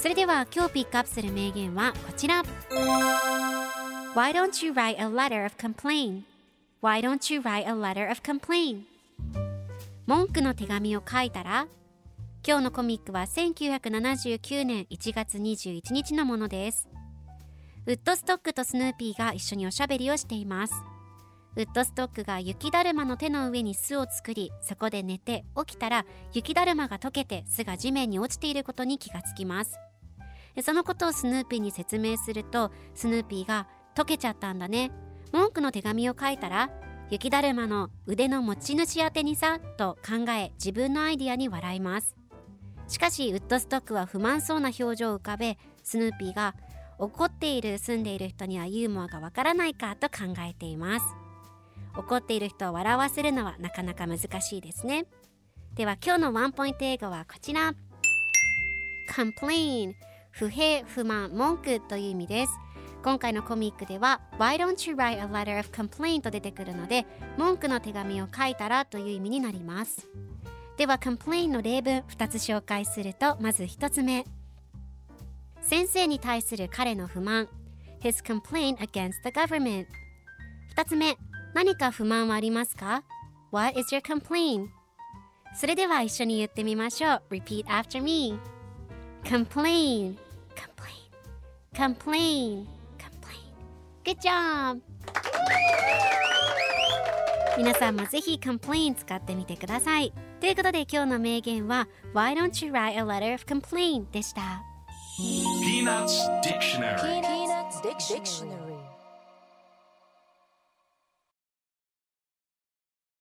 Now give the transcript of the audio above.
それでは今日ピックアップする名言はこちら Why don't you write a letter of complaint? Why don't you write a letter of complaint? 文句の手紙を書いたら今日のコミックは1979年1月21日のものですウッドストックとスヌーピーが一緒におしゃべりをしていますウッドストックが雪だるまの手の上に巣を作りそこで寝て起きたら雪だるまが溶けて巣が地面に落ちていることに気がつきますでそのことをスヌーピーに説明するとスヌーピーが溶けちゃったんだね。文句の手紙を書いたら雪だるまの腕の持ち主宛てにさと考え自分のアイディアに笑います。しかしウッドストックは不満そうな表情を浮かべスヌーピーが怒っている住んでいる人にはユーモアがわからないかと考えています。怒っている人を笑わせるのはなかなか難しいですね。では今日のワンポイント英語はこちら。Complain 不平不満文句という意味です今回のコミックでは Why don't you write a letter of complaint と出てくるので文句の手紙を書いたらという意味になりますでは complain の例文2つ紹介するとまず1つ目先生に対する彼の不満 His complaint against the government 2つ目何か不満はありますか What is your complaint? それでは一緒に言ってみましょう Repeat after me Complain Complain Complain Complain Good job! 皆さんもぜひ complain 使ってみてくださいということで今日の名言は Why don't you write a letter of complaint でした Peanuts Dictionary Peanuts Dictionary